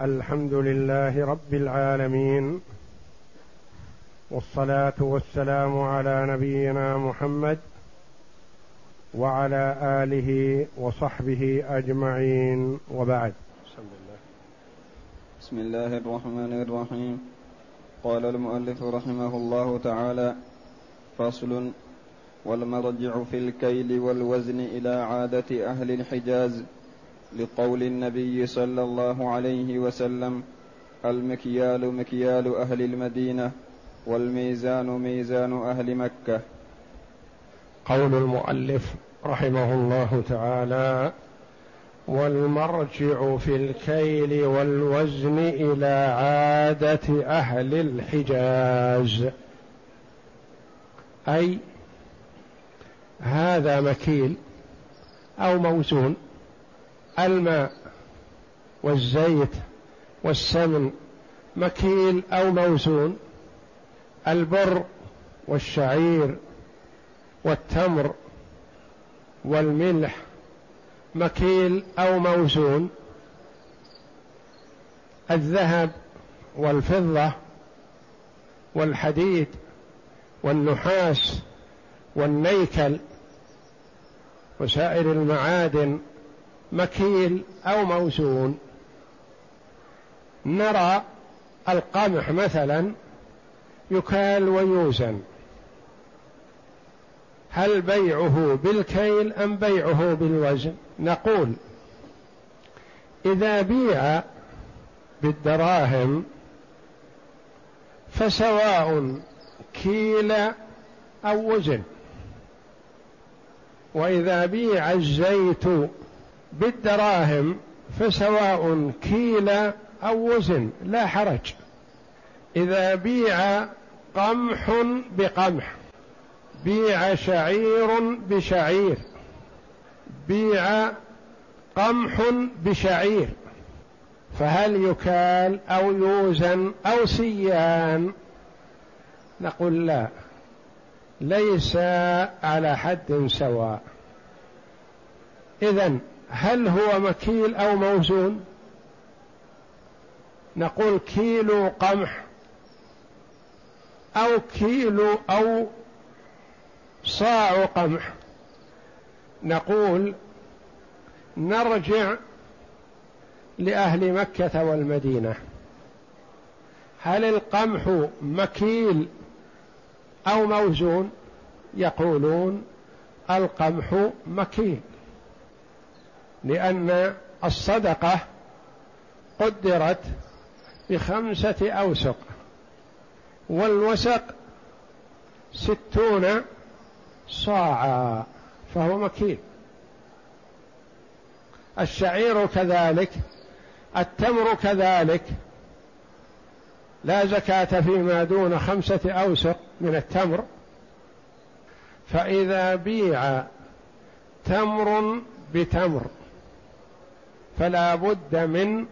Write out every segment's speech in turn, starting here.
الحمد لله رب العالمين والصلاة والسلام على نبينا محمد وعلى آله وصحبه أجمعين وبعد. بسم الله الرحمن الرحيم. قال المؤلف رحمه الله تعالى فصل والمرجع في الكيل والوزن إلى عادة أهل الحجاز. لقول النبي صلى الله عليه وسلم المكيال مكيال أهل المدينة والميزان ميزان أهل مكة. قول المؤلف رحمه الله تعالى والمرجع في الكيل والوزن إلى عادة أهل الحجاز. أي هذا مكيل أو موزون الماء والزيت والسمن مكيل أو موزون البر والشعير والتمر والملح مكيل أو موزون الذهب والفضة والحديد والنحاس والنيكل وسائر المعادن مكيل أو موزون. نرى القمح مثلا يكال ويوزن. هل بيعه بالكيل أم بيعه بالوزن؟ نقول إذا بيع بالدراهم فسواء كيل أو وزن. وإذا بيع الزيت بالدراهم فسواء كيل أو وزن لا حرج. إذا بيع قمح بقمح بيع شعير بشعير بيع قمح بشعير فهل يكال أو يوزن أو سيان؟ نقول لا. ليس على حد سواء. إذن هل هو مكيل أو موزون؟ نقول كيلو قمح أو كيلو أو صاع قمح. نقول نرجع لأهل مكة والمدينة. هل القمح مكيل أو موزون؟ يقولون القمح مكيل. لأن الصدقة قدرت بخمسة أوسق والوسق ستون صاعا فهو مكيل. الشعير كذلك التمر كذلك لا زكاة فيما دون خمسة أوسق من التمر. فإذا بيع تمر بتمر فلا بد من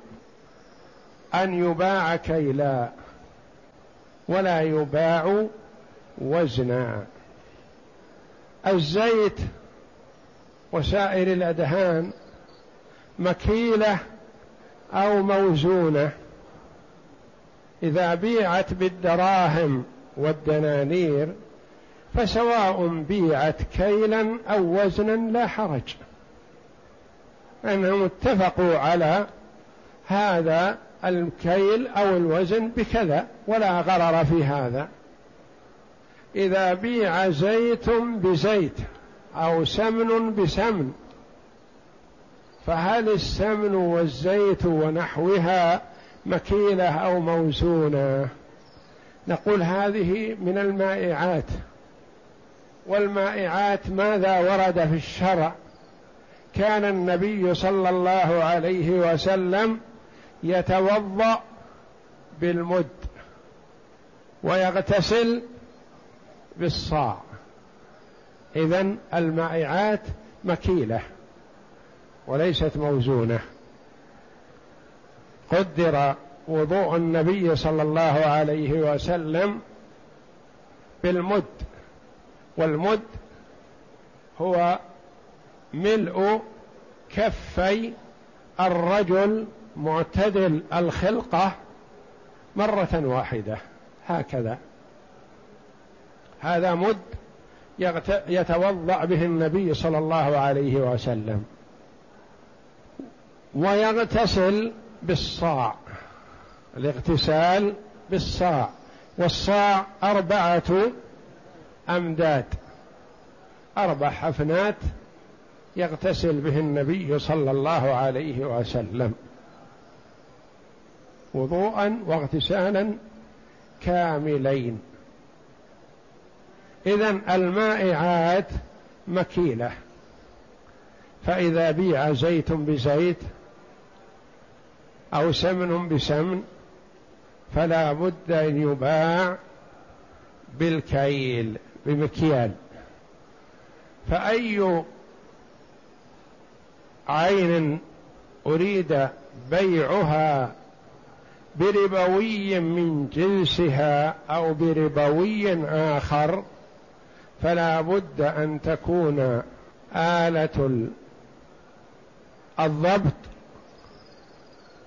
أن يباع كيلا ولا يباع وزنا. الزيت وسائر الأدهان مكيلة أو موزونة. إذا بيعت بالدراهم والدنانير فسواء بيعت كيلا أو وزنا لا حرج. أنهم اتفقوا على هذا الكيل أو الوزن بكذا ولا غرر في هذا. إذا بيع زيت بزيت أو سمن بسمن فهل السمن والزيت ونحوها مكيلة أو موزونة؟ نقول هذه من المائعات. والمائعات ماذا ورد في الشرع؟ كان النبي صلى الله عليه وسلم يتوضأ بالمد ويغتسل بالصاع. اذا المائعات مكيلة وليست موزونة. قدر وضوء النبي صلى الله عليه وسلم بالمد والمد هو ملء كفي الرجل معتدل الخلقة مرة واحدة. هكذا. هذا مد يتوضأ به النبي صلى الله عليه وسلم. ويغتسل بالصاع. الاغتسال بالصاع. والصاع أربعة أمداد. أربع حفنات يغتسل به النبي صلى الله عليه وسلم وضوءا واغتسالا كاملين. اذا المائعات مكيلة. فإذا بيع زيت بزيت أو سمن بسمن فلا بد أن يباع بالكيل بمكيال. فأي عين أريد بيعها بربوي من جنسها أو بربوي آخر فلا بد أن تكون آلة الضبط.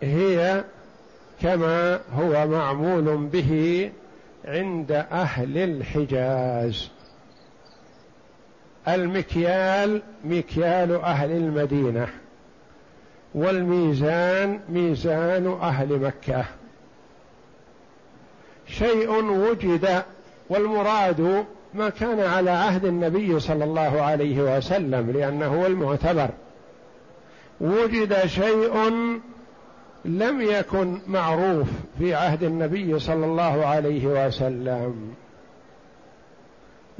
هي كما هو معمول به عند أهل الحجاز. المكيال مكيال أهل المدينة والميزان ميزان أهل مكة. شيء وجد والمراد ما كان على عهد النبي صلى الله عليه وسلم لأنه هو المعتبر. وجد شيء لم يكن معروف في عهد النبي صلى الله عليه وسلم.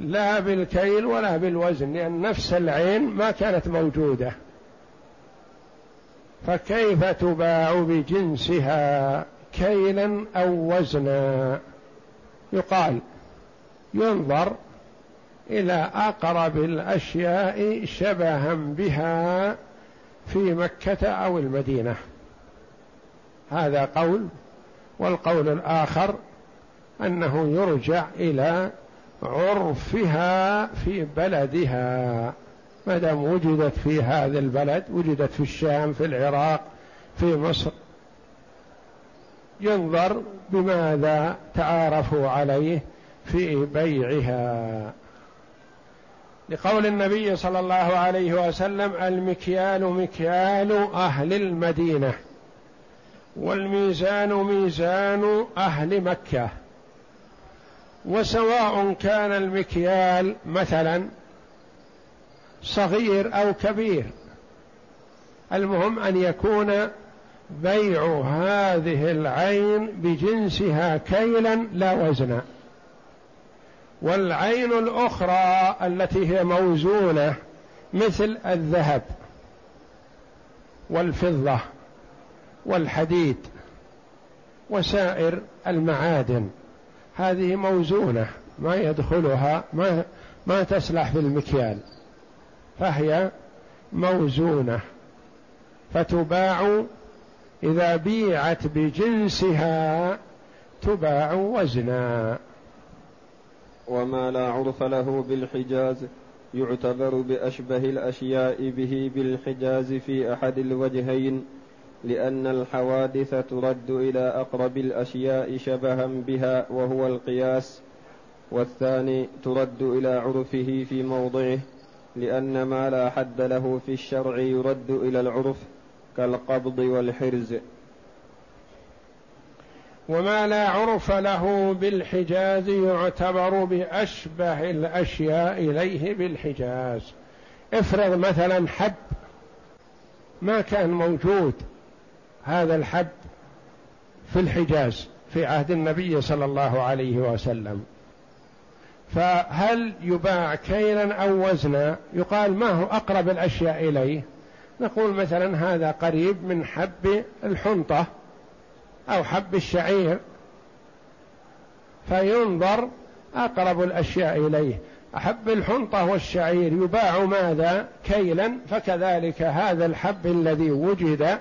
لا بالكيل ولا بالوزن لأن نفس العين ما كانت موجودة. فكيف تباع بجنسها كيلا أو وزنا؟ يقال ينظر إلى أقرب الأشياء شبها بها في مكة أو المدينة. هذا قول والقول الآخر أنه يرجع إلى عرفها في بلدها. ما دام وجدت في هذا البلد وجدت في الشام في العراق في مصر ينظر بماذا تعارفوا عليه في بيعها. لقول النبي صلى الله عليه وسلم المكيال مكيال أهل المدينة والميزان ميزان أهل مكة. وسواء كان المكيال مثلا صغير أو كبير. المهم أن يكون بيع هذه العين بجنسها كيلا لا وزنا. والعين الأخرى التي هي موزونة مثل الذهب والفضة والحديد وسائر المعادن. هذه موزونة ما يدخلها ما ما تسلح في المكيال فهي موزونة. فتباع إذا بيعت بجنسها تباع وزنا. وما لا عرف له بالحجاز يعتبر بأشبه الأشياء به بالحجاز في أحد الوجهين. لأن الحوادث ترد إلى أقرب الأشياء شبها بها وهو القياس والثاني ترد إلى عرفه في موضعه لأن ما لا حد له في الشرع يرد إلى العرف كالقبض والحرز. وما لا عرف له بالحجاز يعتبر بأشبه الأشياء إليه بالحجاز. افرض مثلا حب ما كان موجود هذا الحب في الحجاز في عهد النبي صلى الله عليه وسلم. فهل يباع كيلا أو وزنا؟ يقال ما هو أقرب الأشياء إليه. نقول مثلا هذا قريب من حب الحنطة أو حب الشعير. فينظر أقرب الأشياء إليه. حب الحنطة والشعير يباع ماذا؟ كيلا. فكذلك هذا الحب الذي وجد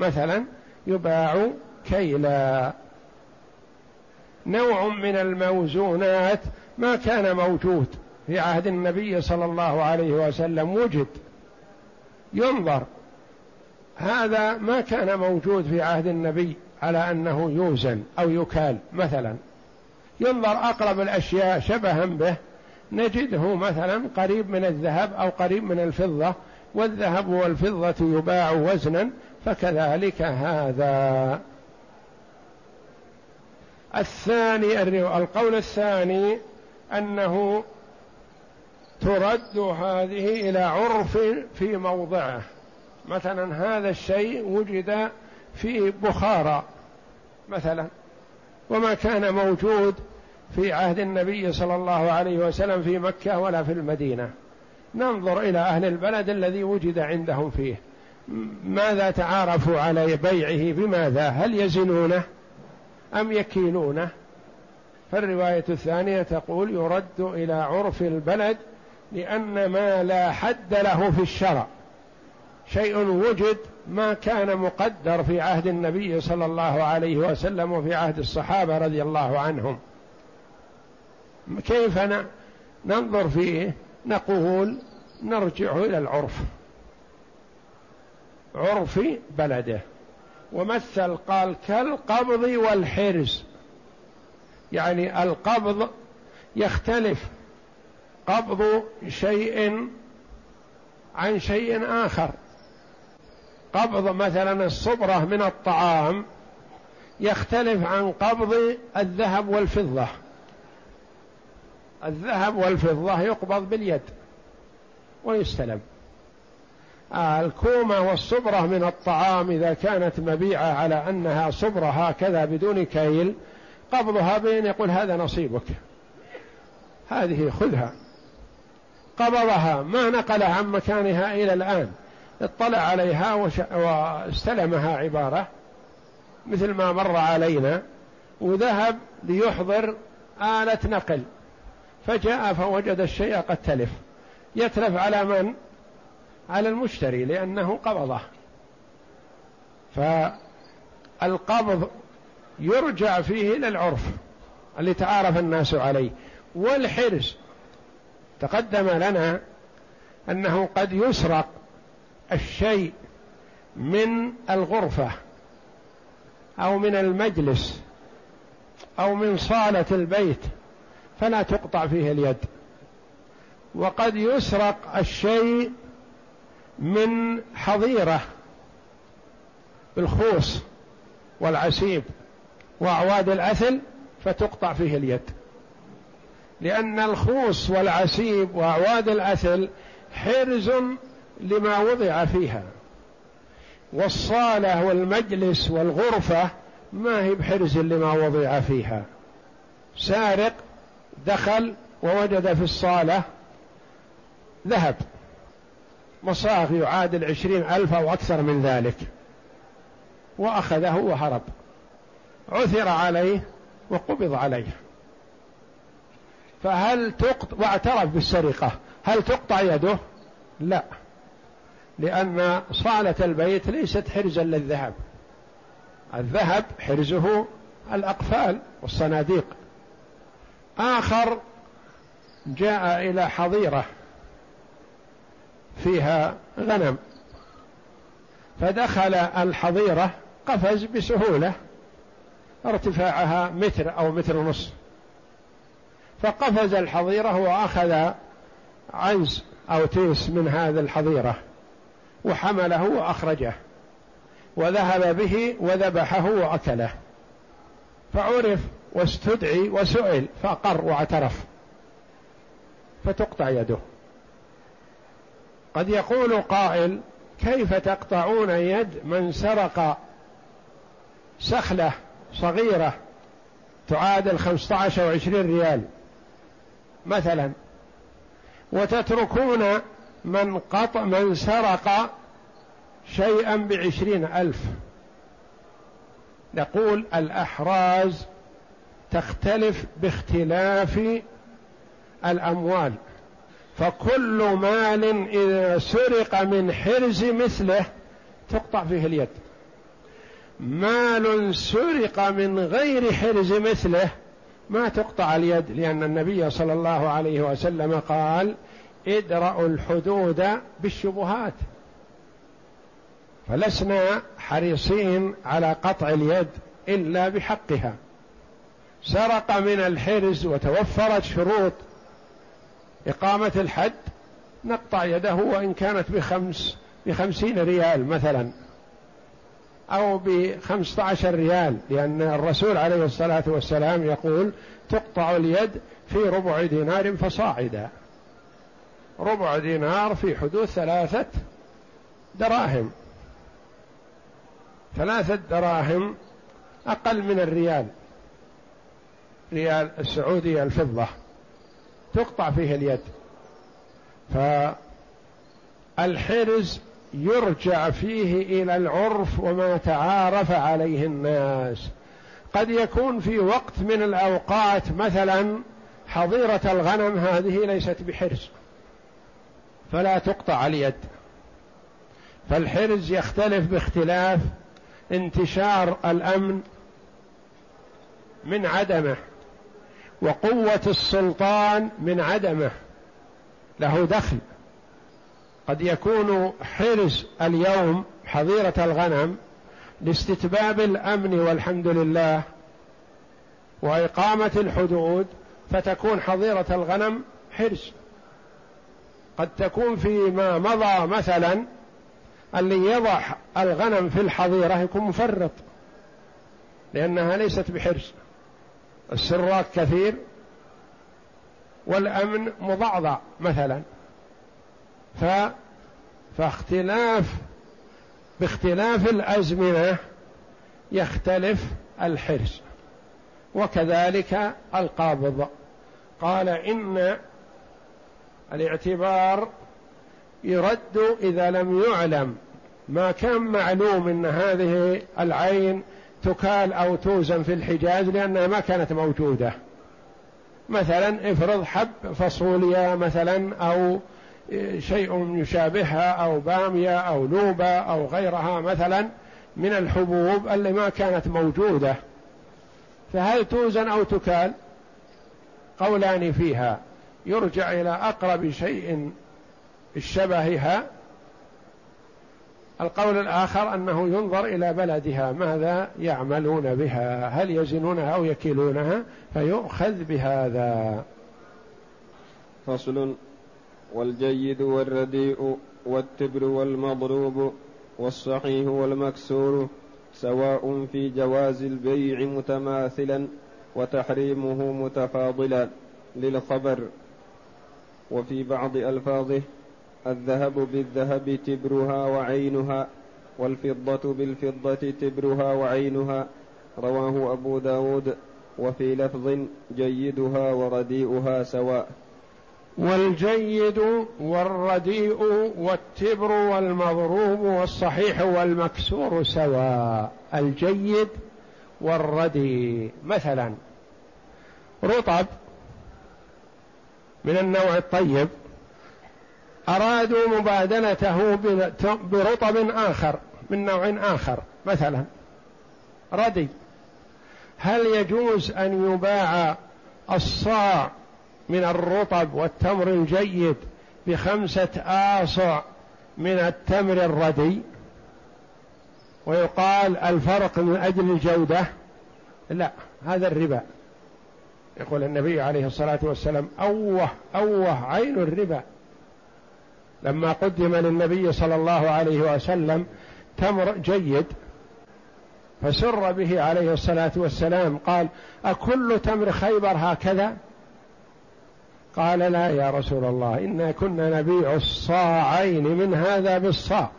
مثلا يباع كيلا. نوع من الموزونات ما كان موجود في عهد النبي صلى الله عليه وسلم وجد ينظر. هذا ما كان موجود في عهد النبي على أنه يوزن أو يكال مثلا. ينظر أقرب الأشياء شبها به. نجده مثلا قريب من الذهب أو قريب من الفضة والذهب والفضة يباع وزنا فكذلك هذا. الثاني القول الثاني أنه ترد هذه إلى عرف في موضعه. مثلا هذا الشيء وجد في بخارى مثلا وما كان موجود في عهد النبي صلى الله عليه وسلم في مكة ولا في المدينة. ننظر إلى أهل البلد الذي وجد عندهم فيه. ماذا تعارفوا على بيعه؟ بماذا؟ هل يزنونه أم يكيلونه؟ فالرواية الثانية تقول يرد إلى عرف البلد لأن ما لا حد له في الشرع. شيء وجد ما كان مقدر في عهد النبي صلى الله عليه وسلم وفي عهد الصحابة رضي الله عنهم. كيف ننظر فيه؟ نقول نرجع إلى العرف. عرف بلده. ومثل قال كالقبض والحرز. يعني القبض يختلف. قبض شيء عن شيء آخر. قبض مثلا الصبرة من الطعام يختلف عن قبض الذهب والفضة. الذهب والفضة يقبض باليد ويستلم. الكومة والصبرة من الطعام إذا كانت مبيعة على أنها صبرة هكذا بدون كيل قبضها بين يقول هذا نصيبك. هذه خذها. قبضها. ما نقلها عن مكانها إلى الآن. اطلع عليها واستلمها عبارة. مثل ما مر علينا. وذهب ليحضر آلة نقل. فجاء فوجد الشيء قد تلف. يتلف على من؟ على المشتري لأنه قبضه. فالقبض يرجع فيه إلى العرف اللي تعارف الناس عليه. والحرز تقدم لنا أنه قد يسرق الشيء من الغرفة أو من المجلس أو من صالة البيت فلا تقطع فيه اليد. وقد يسرق الشيء من حظيرة بالخوص والعسيب وأعواد الأثل فتقطع فيه اليد. لأن الخوص والعسيب وأعواد الأثل حرز لما وضع فيها. والصالة والمجلس والغرفة ما هي بحرز لما وضع فيها. سارق دخل ووجد في الصالة ذهب. مصاغ يعادل عشرين ألف أو أكثر من ذلك. وأخذه وهرب. عثر عليه وقبض عليه. فهل تقطع واعترف بالسرقة. هل تقطع يده؟ لا. لأن صالة البيت ليست حرزا للذهب. الذهب حرزه الأقفال والصناديق. آخر جاء إلى حظيرة. فيها غنم. فدخل الحظيرة قفز بسهولة ارتفاعها متر أو متر ونصف فقفز الحظيرة وأخذ عنز أو تيس من هذه الحظيرة وحمله وأخرجه. وذهب به وذبحه وأكله. فعرف واستدعي وسئل فأقر واعترف. فتقطع يده. قد يقول قائل كيف تقطعون يد من سرق سخلة صغيرة تعادل خمسة عشر وعشرين ريال مثلا وتتركون من قطع من سرق شيئا بعشرين ألف. نقول الأحراز تختلف باختلاف الأموال. فكل مال إذا سرق من حرز مثله تقطع فيه اليد. مال سرق من غير حرز مثله ما تقطع اليد لأن النبي صلى الله عليه وسلم قال ادرأوا الحدود بالشبهات. فلسنا حريصين على قطع اليد إلا بحقها. سرق من الحرز وتوفرت شروط إقامة الحد نقطع يده وإن كانت بخمس بخمسين ريال مثلا أو بخمسة عشر ريال لأن الرسول عليه الصلاة والسلام يقول تقطع اليد في ربع دينار فصاعدا. ربع دينار في حدود ثلاثة دراهم. ثلاثة دراهم أقل من الريال ريال السعودي الفضة. تقطع فيه اليد. فالحرز يرجع فيه إلى العرف وما تعارف عليه الناس. قد يكون في وقت من الأوقات مثلا حظيرة الغنم هذه ليست بحرز فلا تقطع اليد. فالحرز يختلف باختلاف انتشار الأمن من عدمه. وقوة السلطان من عدمه له دخل. قد يكون حرز اليوم حظيرة الغنم لاستتباب الأمن والحمد لله وإقامة الحدود فتكون حظيرة الغنم حرز. قد تكون فيما مضى مثلا اللي يضع الغنم في الحظيرة يكون مفرط لأنها ليست بحرز. السراق كثير والأمن مضعضع مثلا. ف فاختلاف باختلاف الأزمنة يختلف الحرص. وكذلك القابض. قال إن الاعتبار يرد إذا لم يعلم ما كان معلوم إن هذه العين تكال أو توزن في الحجاز لأنها ما كانت موجودة. مثلا افرض حب فاصوليا مثلا أو شيء يشابهها أو بامية أو لوبة أو غيرها مثلا من الحبوب اللي ما كانت موجودة. فهل توزن أو تكال؟ قولان فيها. يرجع إلى أقرب شيء شبهها القول الآخر أنه ينظر إلى بلدها ماذا يعملون بها هل يزنونها أو يكيلونها فيؤخذ بهذا. فصل والجيد والرديء والتبر والمضروب والصحيح والمكسور سواء في جواز البيع متماثلا وتحريمه متفاضلا للخبر. وفي بعض ألفاظه الذهب بالذهب تبرها وعينها والفضة بالفضة تبرها وعينها. رواه أبو داود وفي لفظ جيدها ورديئها سواء. والجيد والرديء والتبر والمضروب والصحيح والمكسور سواء. الجيد والردي مثلا رطب من النوع الطيب أرادوا مبادلته برطب آخر من نوع آخر. مثلا ردي هل يجوز أن يباع الصاع من الرطب والتمر الجيد بخمسة آصع من التمر الردي؟ ويقال الفرق من أجل الجودة؟ لا هذا الربا. يقول النبي عليه الصلاة والسلام أوه أوه عين الربا. لما قدم للنبي صلى الله عليه وسلم تمر جيد فسر به عليه الصلاة والسلام قال أكل تمر خيبر هكذا؟ قال لا يا رسول الله إنا كنا نبيع الصاعين من هذا بالصاع.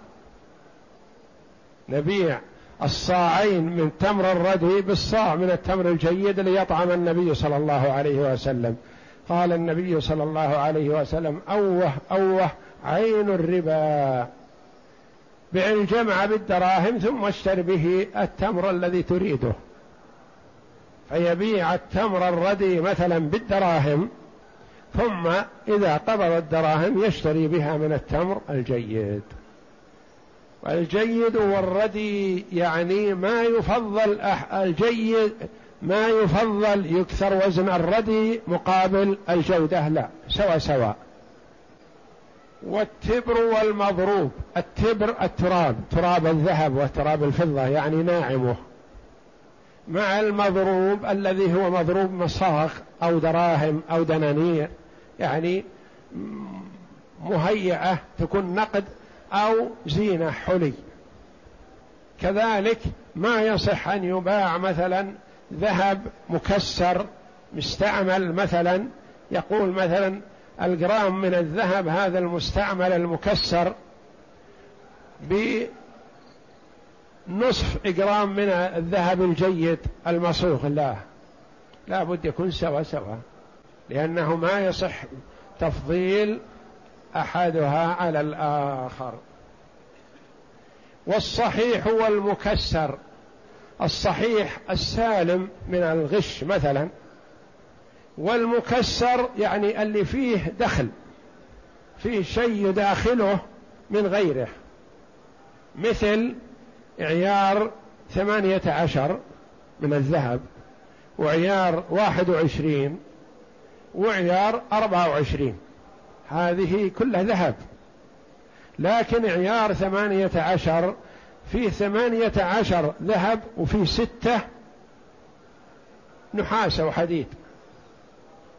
نبيع الصاعين من تمر الردي بالصاع من التمر الجيد ليطعم النبي صلى الله عليه وسلم. قال النبي صلى الله عليه وسلم أوه أوه عين الربا. بع الجمع بالدراهم ثم اشتر به التمر الذي تريده. فيبيع التمر الردي مثلا بالدراهم ثم إذا قبض الدراهم يشتري بها من التمر الجيد. الجيد والردي يعني ما يفضل الجيد ما يفضل يكثر وزن الردي مقابل الجودة لا سوا سوا والتبر والمضروب. التبر التراب تراب الذهب وتراب الفضة يعني ناعمه. مع المضروب الذي هو مضروب مصاغ أو دراهم أو دنانير يعني مهيئة تكون نقد أو زينة حلي. كذلك ما يصح أن يباع مثلا ذهب مكسر مستعمل مثلا يقول مثلا الجرام من الذهب هذا المستعمل المكسر بنصف جرام من الذهب الجيد المصوغ لا لا بد يكون سوا سوا لأنه ما يصح تفضيل أحدها على الآخر. والصحيح والمكسر الصحيح السالم من الغش مثلا. والمكسر يعني اللي فيه دخل فيه شيء يداخله من غيره مثل عيار ثمانية عشر من الذهب وعيار واحد وعشرين وعيار أربعة وعشرين هذه كلها ذهب. لكن عيار ثمانية عشر فيه ثمانية عشر ذهب وفيه ستة نحاسة وحديد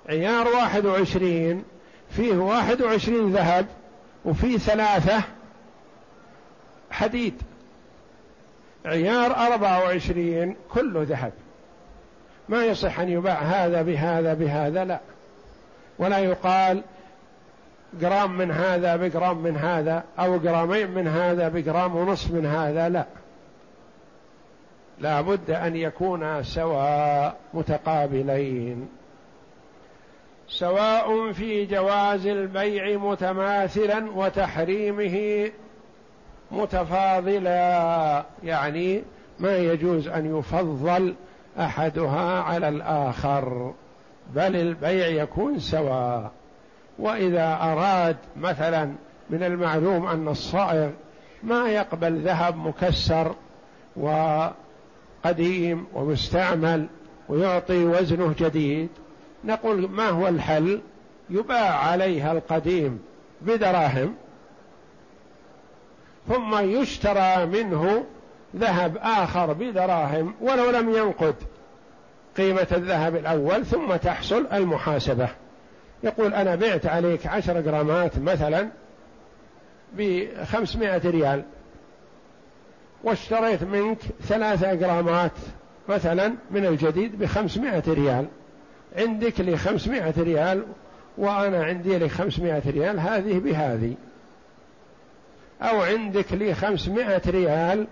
عيار واحد وعشرين فيه واحد وعشرين ذهب وفيه ثلاثة حديد. عيار أربعة وعشرين كله ذهب. ما يصح أن يباع هذا بهذا بهذا لا. ولا يقال جرام من هذا بجرام من هذا أو جرامين من هذا بجرام ونصف من هذا لا. لا بد أن يكونا سواء متقابلين. سواء في جواز البيع متماثلا وتحريمه متفاضلا يعني ما يجوز أن يفضل أحدها على الآخر بل البيع يكون سواء. وإذا أراد مثلا من المعلوم أن الصائغ ما يقبل ذهب مكسر وقديم ومستعمل ويعطي وزنه جديد نقول ما هو الحل؟ يباع عليها القديم بدراهم ثم يشترى منه ذهب آخر بدراهم ولو لم ينقد قيمة الذهب الأول ثم تحصل المحاسبة. يقول أنا بعت عليك عشر جرامات مثلا بخمسمائة ريال واشتريت منك ثلاثة جرامات مثلا من الجديد بخمسمائة ريال. عندك لي خمسمائة ريال وأنا عندي لي خمسمائة ريال هذه بهذه. أو عندك لي خمسمائة ريال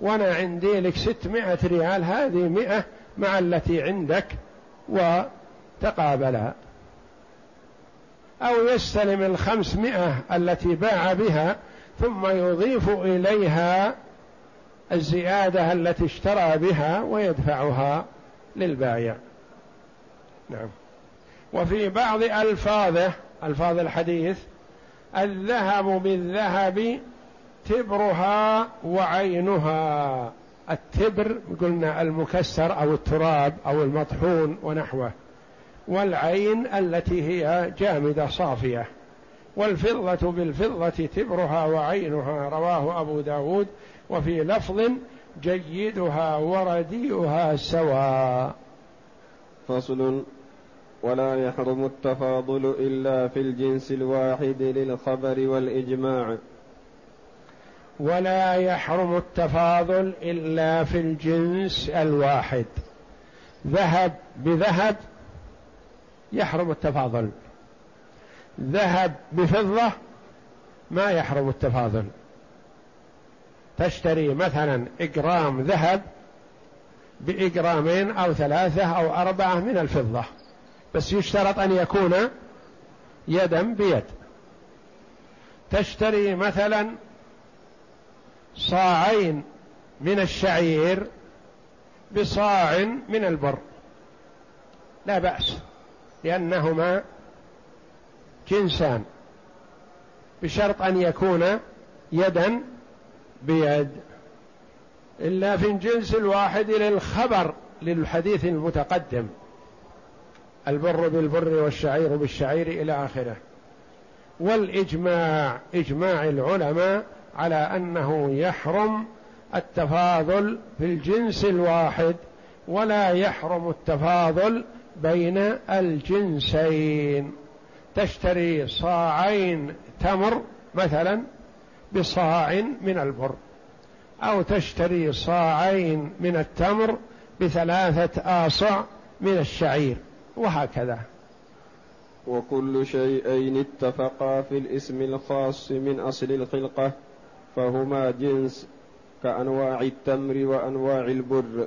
وأنا عندي لك ستمائة ريال هذه مئة مع التي عندك وتقابلا. أو يستلم الخمسمائة التي باع بها ثم يضيف إليها الزيادة التي اشترى بها ويدفعها للبايع نعم. وفي بعض ألفاظه ألفاظ الحديث الذهب بالذهب تبرها وعينها. التبر قلنا المكسر أو التراب أو المطحون ونحوه. والعين التي هي جامدة صافية. والفضة بالفضة تبرها وعينها رواه أبو داود. وفي لفظ جيدها ورديئها سواء. فصل ولا يحرم التفاضل إلا في الجنس الواحد للخبر والإجماع. ولا يحرم التفاضل إلا في الجنس الواحد. ذهب بذهب يحرم التفاضل. ذهب بفضة ما يحرم التفاضل. تشتري مثلا إجرام ذهب بإجرامين أو ثلاثة أو أربعة من الفضة. بس يشترط أن يكون يدا بيد. تشتري مثلا صاعين من الشعير بصاع من البر. لا بأس لأنهما جنسان. بشرط أن يكون يدا بيد. إلا في الجنس الواحد للخبر للحديث المتقدم. البر بالبر والشعير بالشعير إلى آخره. والإجماع إجماع العلماء على أنه يحرم التفاضل في الجنس الواحد ولا يحرم التفاضل بين الجنسين. تشتري صاعين تمر مثلا بصاع من البر أو تشتري صاعين من التمر بثلاثة آصع من الشعير. وهكذا. وكل شيئين اتفقا في الاسم الخاص من أصل الخلقة فهما جنس كأنواع التمر وأنواع البر.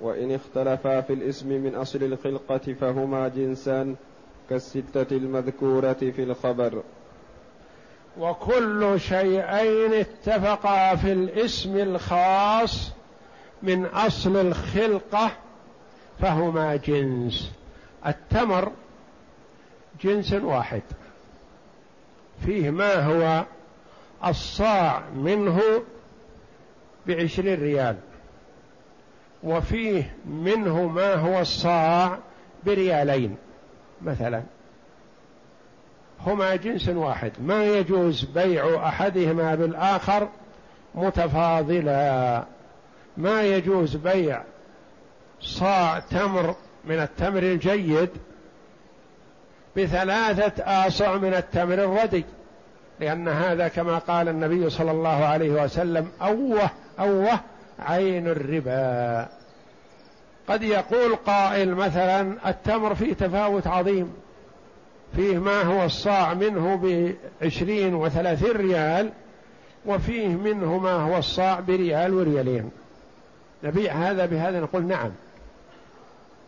وإن اختلفا في الاسم من أصل الخلقة فهما جنسان كالستة المذكورة في الخبر. وكل شيئين اتفقا في الاسم الخاص من أصل الخلقة فهما جنس. التمر جنس واحد. فيه ما هو الصاع منه بعشرين ريال. وفيه منه ما هو الصاع بريالين مثلا. هما جنس واحد. ما يجوز بيع أحدهما بالآخر متفاضلا. ما يجوز بيع صاع تمر من التمر الجيد بثلاثة آصع من التمر الردي لأن هذا كما قال النبي صلى الله عليه وسلم أوه أوه عين الربا. قد يقول قائل مثلا التمر فيه تفاوت عظيم فيه ما هو الصاع منه بعشرين وثلاثين ريال وفيه منه ما هو الصاع بريال وريالين. نبيع هذا بهذا نقول نعم.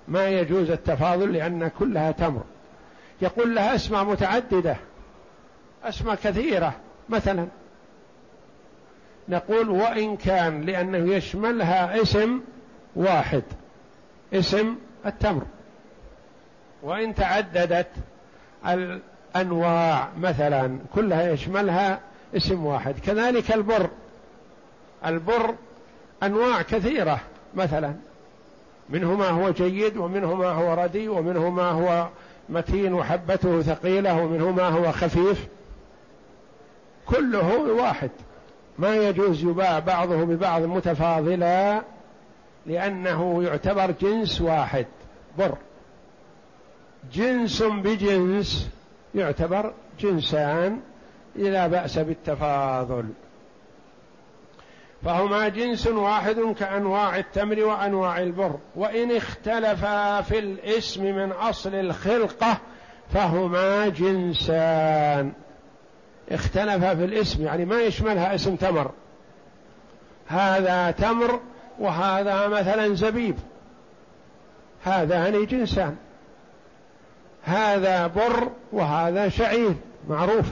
ما يجوز التفاضل لأن كلها تمر. يقول لها أسماء متعددة أسماء كثيرة مثلا نقول وإن كان لأنه يشملها اسم واحد اسم التمر. وإن تعددت الأنواع مثلا كلها يشملها اسم واحد. كذلك البر. البر أنواع كثيرة مثلا منه ما هو جيد ومنه ما هو ردي ومنه ما هو متين وحبته ثقيلة ومنه ما هو خفيف. كله واحد. ما يجوز يباع بعضه ببعض متفاضلا لأنه يعتبر جنس واحد بر. جنس بجنس يعتبر جنسان لا بأس بالتفاضل. فهما جنس واحد كأنواع التمر وأنواع البر. وإن اختلفا في الاسم من أصل الخلقة فهما جنسان. اختلفا في الاسم يعني ما يشملها اسم تمر. هذا تمر وهذا مثلا زبيب. هذان جنسان. هذا بر وهذا شعير معروف.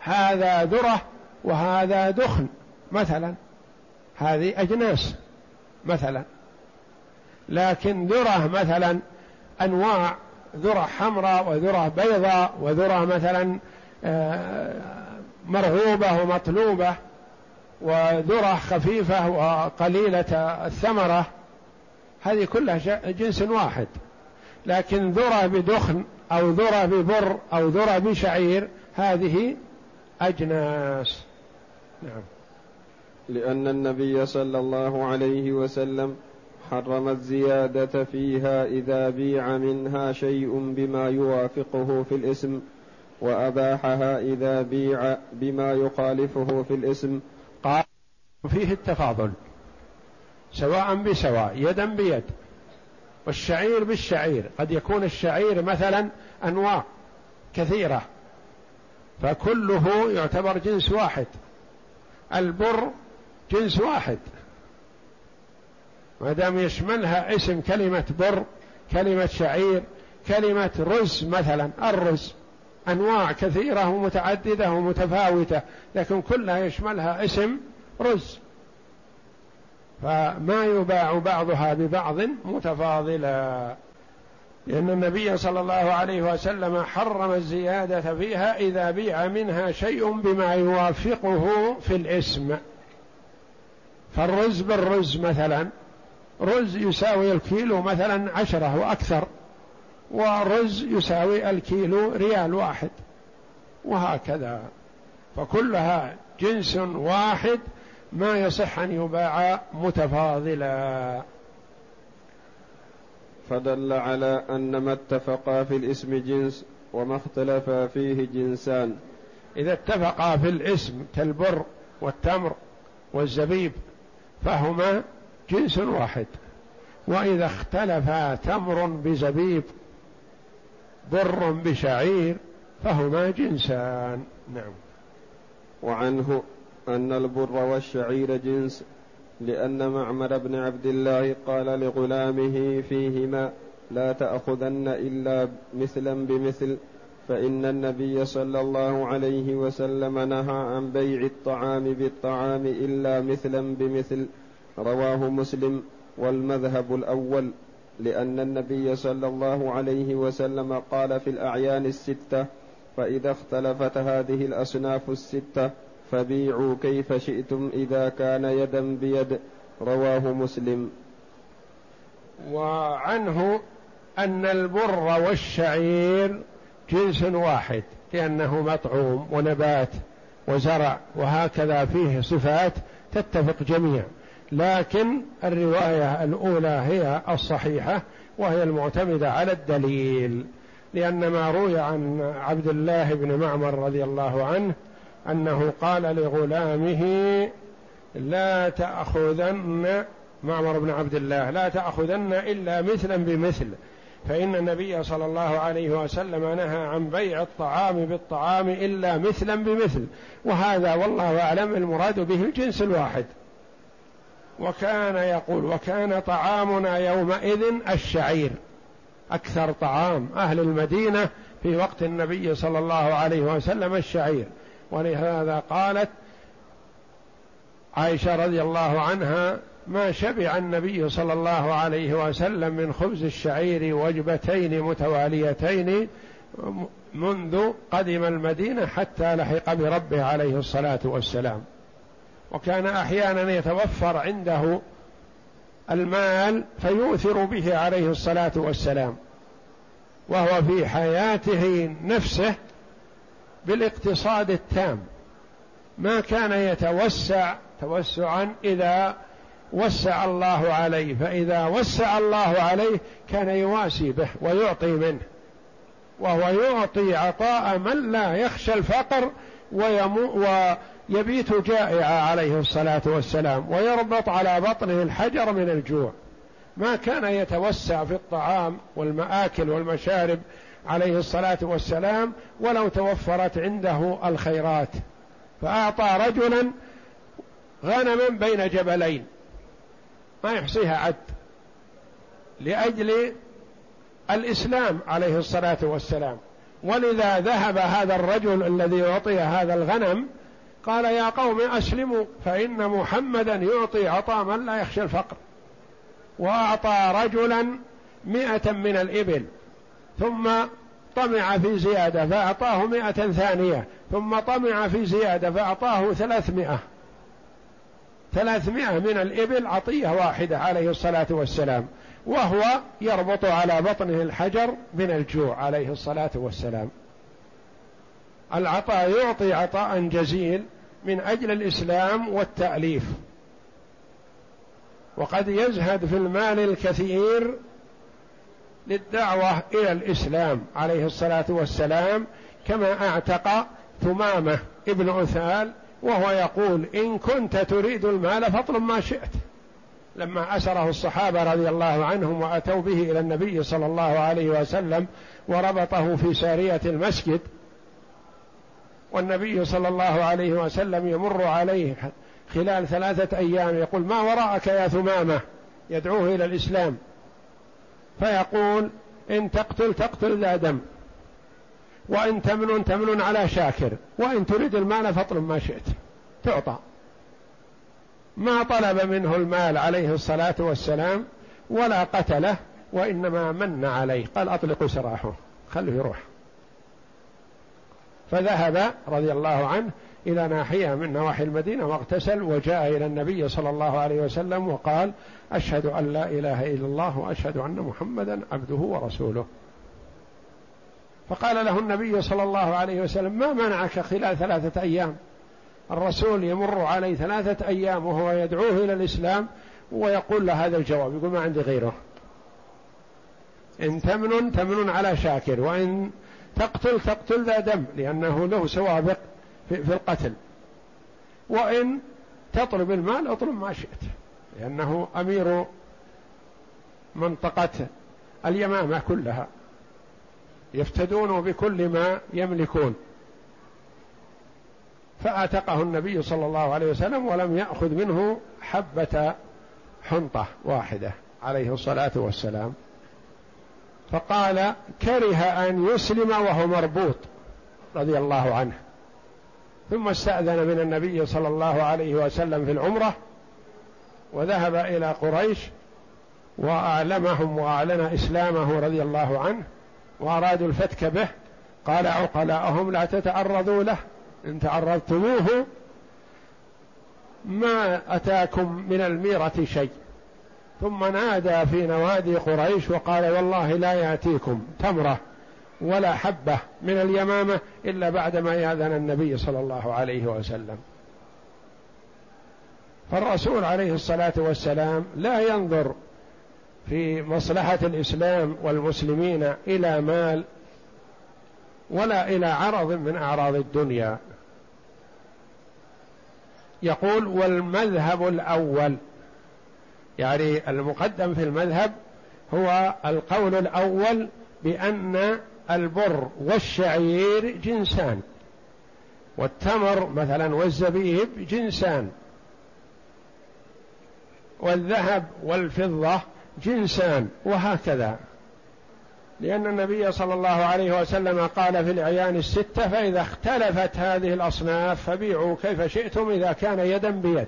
هذا ذرة وهذا دخن. مثلا هذه أجناس مثلا. لكن ذرة مثلا أنواع ذرة حمراء وذرة بيضاء وذرة مثلا آه، مرغوبة ومطلوبة وذرة خفيفة وقليلة الثمرة. هذه كلها جنس واحد. لكن ذرة بدخن أو ذرة ببر أو ذرة بشعير هذه أجناس. نعم. لأن النبي صلى الله عليه وسلم حرم الزيادة فيها إذا بيع منها شيء بما يوافقه في الاسم وأباحها إذا بيع بما يخالفه في الاسم. قال فيه التفاضل سواء بسواء يدا بيد والشعير بالشعير. قد يكون الشعير مثلا أنواع كثيرة فكله يعتبر جنس واحد. البر جنس واحد. ما دام يشملها اسم كلمة بر كلمة شعير كلمة رز مثلا الرز أنواع كثيرة ومتعددة ومتفاوتة لكن كلها يشملها اسم رز. فما يباع بعضها ببعض متفاضلا. لأن النبي صلى الله عليه وسلم حرم الزيادة فيها إذا بيع منها شيء بما يوافقه في الاسم. فالرز بالرز مثلا رز يساوي الكيلو مثلا عشرة وأكثر ورز يساوي الكيلو ريال واحد وهكذا. فكلها جنس واحد ما يصح أن يباع متفاضلا. فدل على أن ما اتفقا في الاسم جنس وما اختلفا فيه جنسان. إذا اتفقا في الاسم كالبر والتمر والزبيب فهما جنس واحد. وإذا اختلفا تمر بزبيب بر بشعير فهما جنسان. نعم. وعنه أن البر والشعير جنس لأن معمر بن عبد الله قال لغلامه فيهما لا تأخذن إلا مثلا بمثل فإن النبي صلى الله عليه وسلم نهى عن بيع الطعام بالطعام إلا مثلا بمثل رواه مسلم والمذهب الأول لأن النبي صلى الله عليه وسلم قال في الأعيان الستة فإذا اختلفت هذه الأصناف الستة فبيعوا كيف شئتم إذا كان يدا بيد رواه مسلم. وعنه أن البر والشعير جنس واحد لأنه مطعوم ونبات وزرع وهكذا فيه صفات تتفق جميعا لكن الرواية الأولى هي الصحيحة وهي المعتمدة على الدليل. لأن ما روي عن عبد الله بن معمر رضي الله عنه أنه قال لغلامه لا تأخذن معمر بن عبد الله لا تأخذن إلا مثلا بمثل. فإن النبي صلى الله عليه وسلم نهى عن بيع الطعام بالطعام إلا مثلا بمثل وهذا والله أعلم المراد به الجنس الواحد. وكان يقول وكان طعامنا يومئذ الشعير أكثر طعام أهل المدينة في وقت النبي صلى الله عليه وسلم الشعير. ولهذا قالت عائشة رضي الله عنها ما شبع النبي صلى الله عليه وسلم من خبز الشعير وجبتين متواليتين منذ قدم المدينة حتى لحق بربه عليه الصلاة والسلام. وكان أحيانا يتوفر عنده المال فيؤثر به عليه الصلاة والسلام. وهو في حياته نفسه بالاقتصاد التام. ما كان يتوسع توسعا إذا وسع الله عليه فإذا وسع الله عليه كان يواسي به ويعطي منه وهو يعطي عطاء من لا يخشى الفقر ويمو ويبيت جائعا عليه الصلاة والسلام ويربط على بطنه الحجر من الجوع. ما كان يتوسع في الطعام والمآكل والمشارب عليه الصلاة والسلام ولو توفرت عنده الخيرات. فأعطى رجلا غنما بين جبلين ما يحصيها عد لأجل الإسلام عليه الصلاة والسلام. ولذا ذهب هذا الرجل الذي أعطي هذا الغنم قال يا قوم أسلموا فإن محمدا يعطي عطاء من لا يخشى الفقر. وأعطى رجلا مئة من الإبل ثم طمع في زيادة فأعطاه مئة ثانية ثم طمع في زيادة فأعطاه ثلاثمائة. ثلاثمائة من الإبل عطية واحدة عليه الصلاة والسلام وهو يربط على بطنه الحجر من الجوع عليه الصلاة والسلام. العطاء يعطي عطاء جزيل من أجل الإسلام والتأليف. وقد يزهد في المال الكثير للدعوة إلى الإسلام عليه الصلاة والسلام كما أعتق ثمامة ابن عثال وهو يقول إن كنت تريد المال فاطلب ما شئت. لما أسره الصحابة رضي الله عنهم وأتوا به إلى النبي صلى الله عليه وسلم وربطه في سارية المسجد والنبي صلى الله عليه وسلم يمر عليه خلال ثلاثة أيام يقول ما وراءك يا ثمامة؟ يدعوه إلى الإسلام. فيقول إن تقتل تقتل ذا دم. وإن تمنن تمنن على شاكر وإن تريد المال فاطلب ما شئت. تعطى. ما طلب منه المال عليه الصلاة والسلام ولا قتله وإنما من عليه. قال أطلقوا سراحه. خليه يروح. فذهب رضي الله عنه إلى ناحية من نواحي المدينة واغتسل وجاء إلى النبي صلى الله عليه وسلم وقال أشهد أن لا إله إلا الله وأشهد أن محمدا عبده ورسوله. فقال له النبي صلى الله عليه وسلم ما منعك خلال ثلاثة أيام؟ الرسول يمر عليه ثلاثة أيام وهو يدعوه إلى الإسلام ويقول له هذا الجواب يقول ما عندي غيره. إن تمن تمن على شاكر وإن تقتل تقتل ذا دم لأنه له سوابق في القتل. وإن تطلب المال اطلب ما شئت لأنه أمير منطقة اليمامة كلها. يفتدون بكل ما يملكون. فأعتقه النبي صلى الله عليه وسلم ولم يأخذ منه حبة حنطة واحدة عليه الصلاة والسلام. فقال كره أن يسلم وهو مربوط رضي الله عنه. ثم استأذن من النبي صلى الله عليه وسلم في العمرة وذهب إلى قريش وأعلمهم وأعلن إسلامه رضي الله عنه. وأرادوا الفتك به قال عقلاءهم لا تتعرضوا له إن تعرضتموه ما أتاكم من الميرة شيء. ثم نادى في نوادي قريش وقال والله لا يأتيكم تمرة ولا حبة من اليمامة إلا بعدما يأذن النبي صلى الله عليه وسلم. فالرسول عليه الصلاة والسلام لا ينظر في مصلحة الإسلام والمسلمين إلى مال ولا إلى عرض من أعراض الدنيا. يقول والمذهب الأول يعني المقدم في المذهب هو القول الأول بأن البر والشعير جنسان والتمر مثلا والزبيب جنسان والذهب والفضة جنسان وهكذا. لأن النبي صلى الله عليه وسلم قال في الأعيان الستة فإذا اختلفت هذه الأصناف فبيعوا كيف شئتم إذا كان يدا بيد.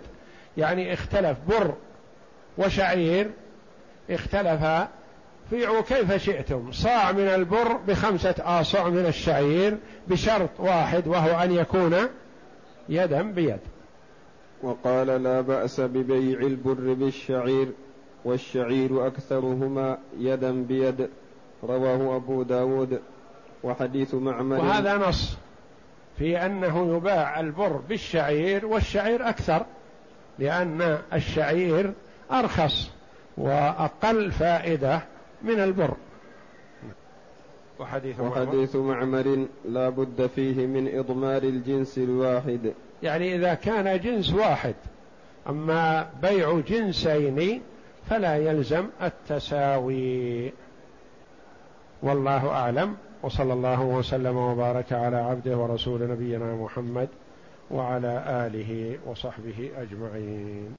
يعني اختلف بر وشعير اختلفا بيعوا كيف شئتم. صاع من البر بخمسة آصع من الشعير بشرط واحد وهو أن يكون يدا بيد. وقال لا بأس ببيع البر بالشعير. والشعير أكثرهما يدا بيد رواه أبو داود وحديث معمر. وهذا نص في أنه يباع البر بالشعير والشعير أكثر لأن الشعير أرخص وأقل فائدة من البر. وحديث, وحديث معمر لا بد فيه من إضمار الجنس الواحد. يعني إذا كان جنس واحد أما بيع جنسين فلا يلزم التساوي. والله أعلم. وصلى الله وسلم وبارك على عبده ورسول نبينا محمد وعلى آله وصحبه أجمعين.